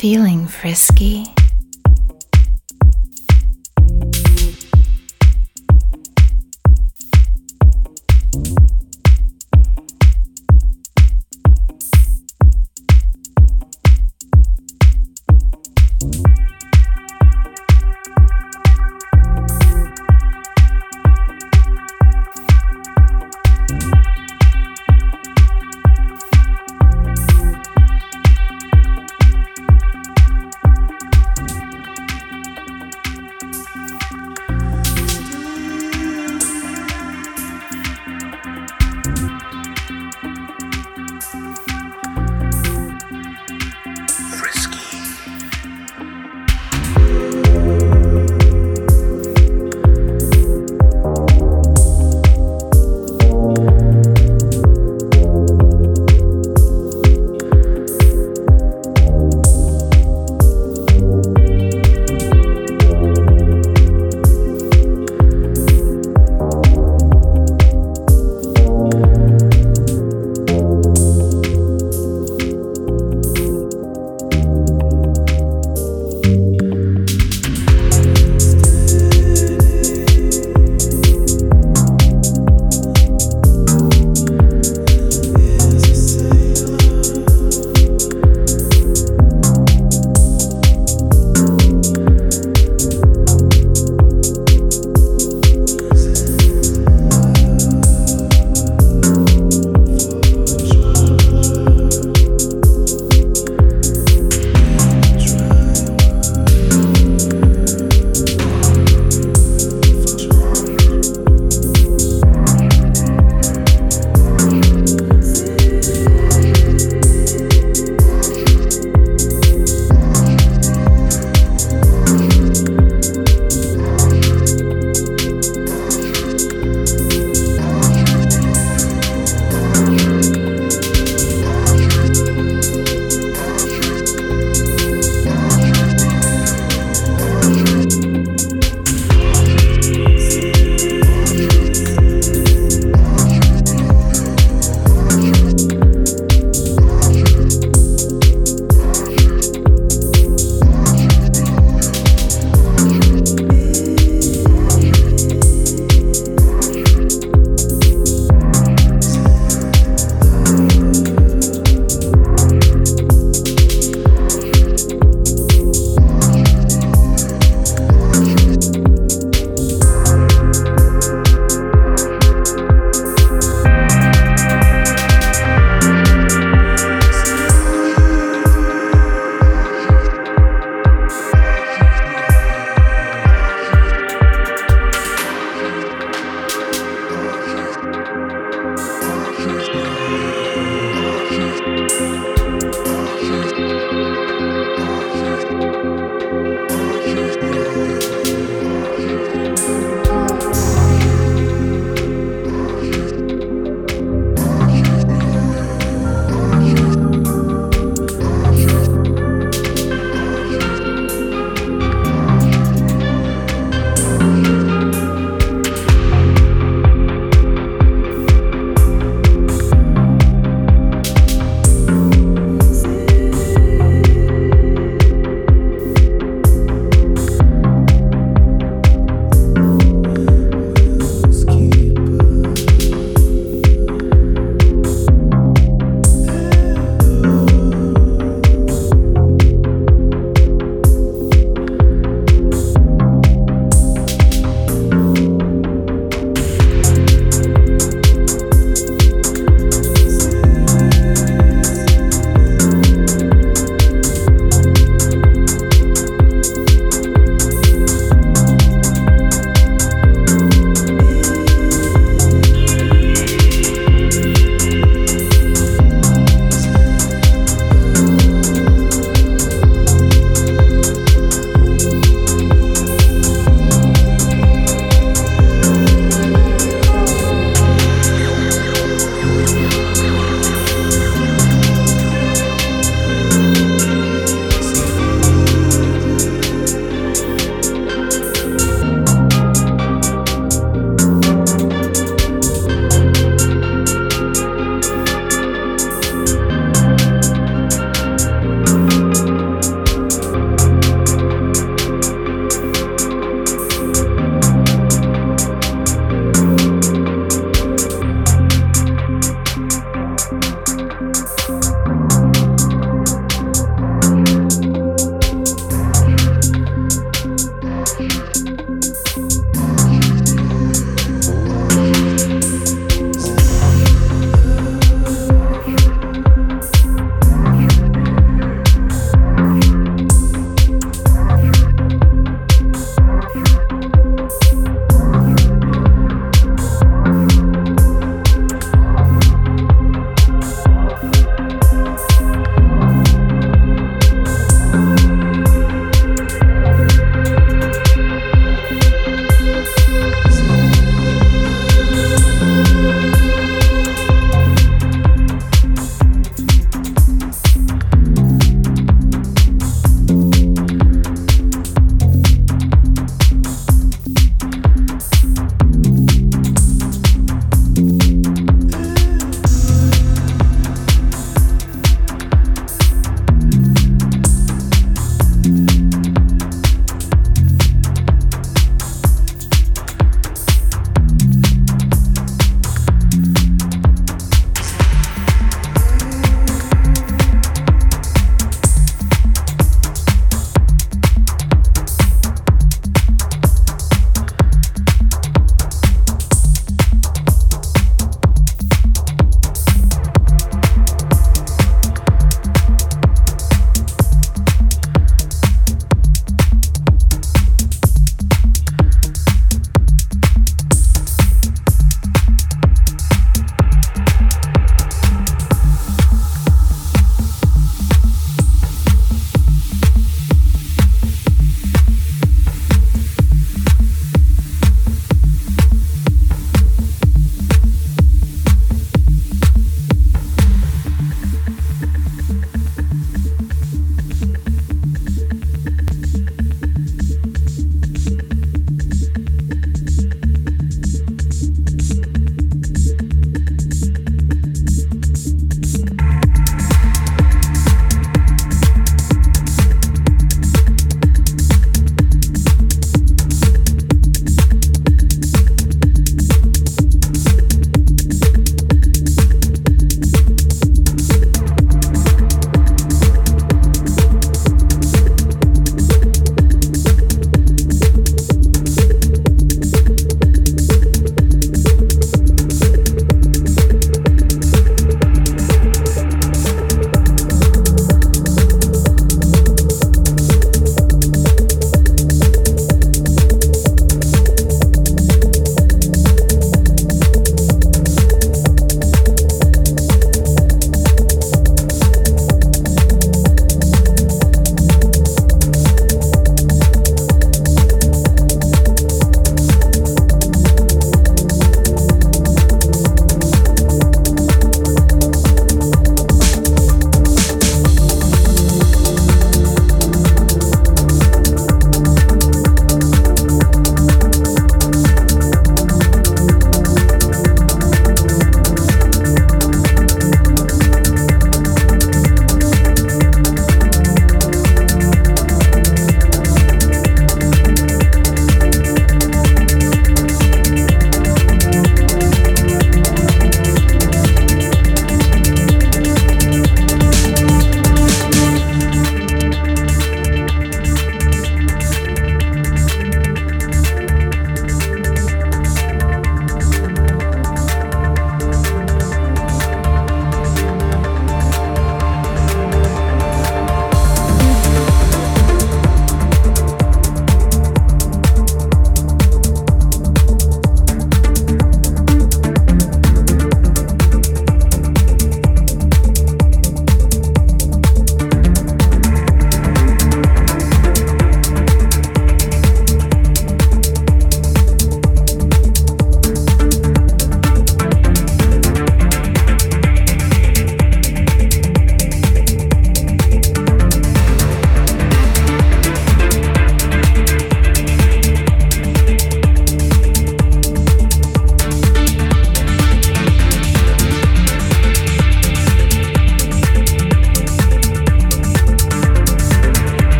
feeling frisky?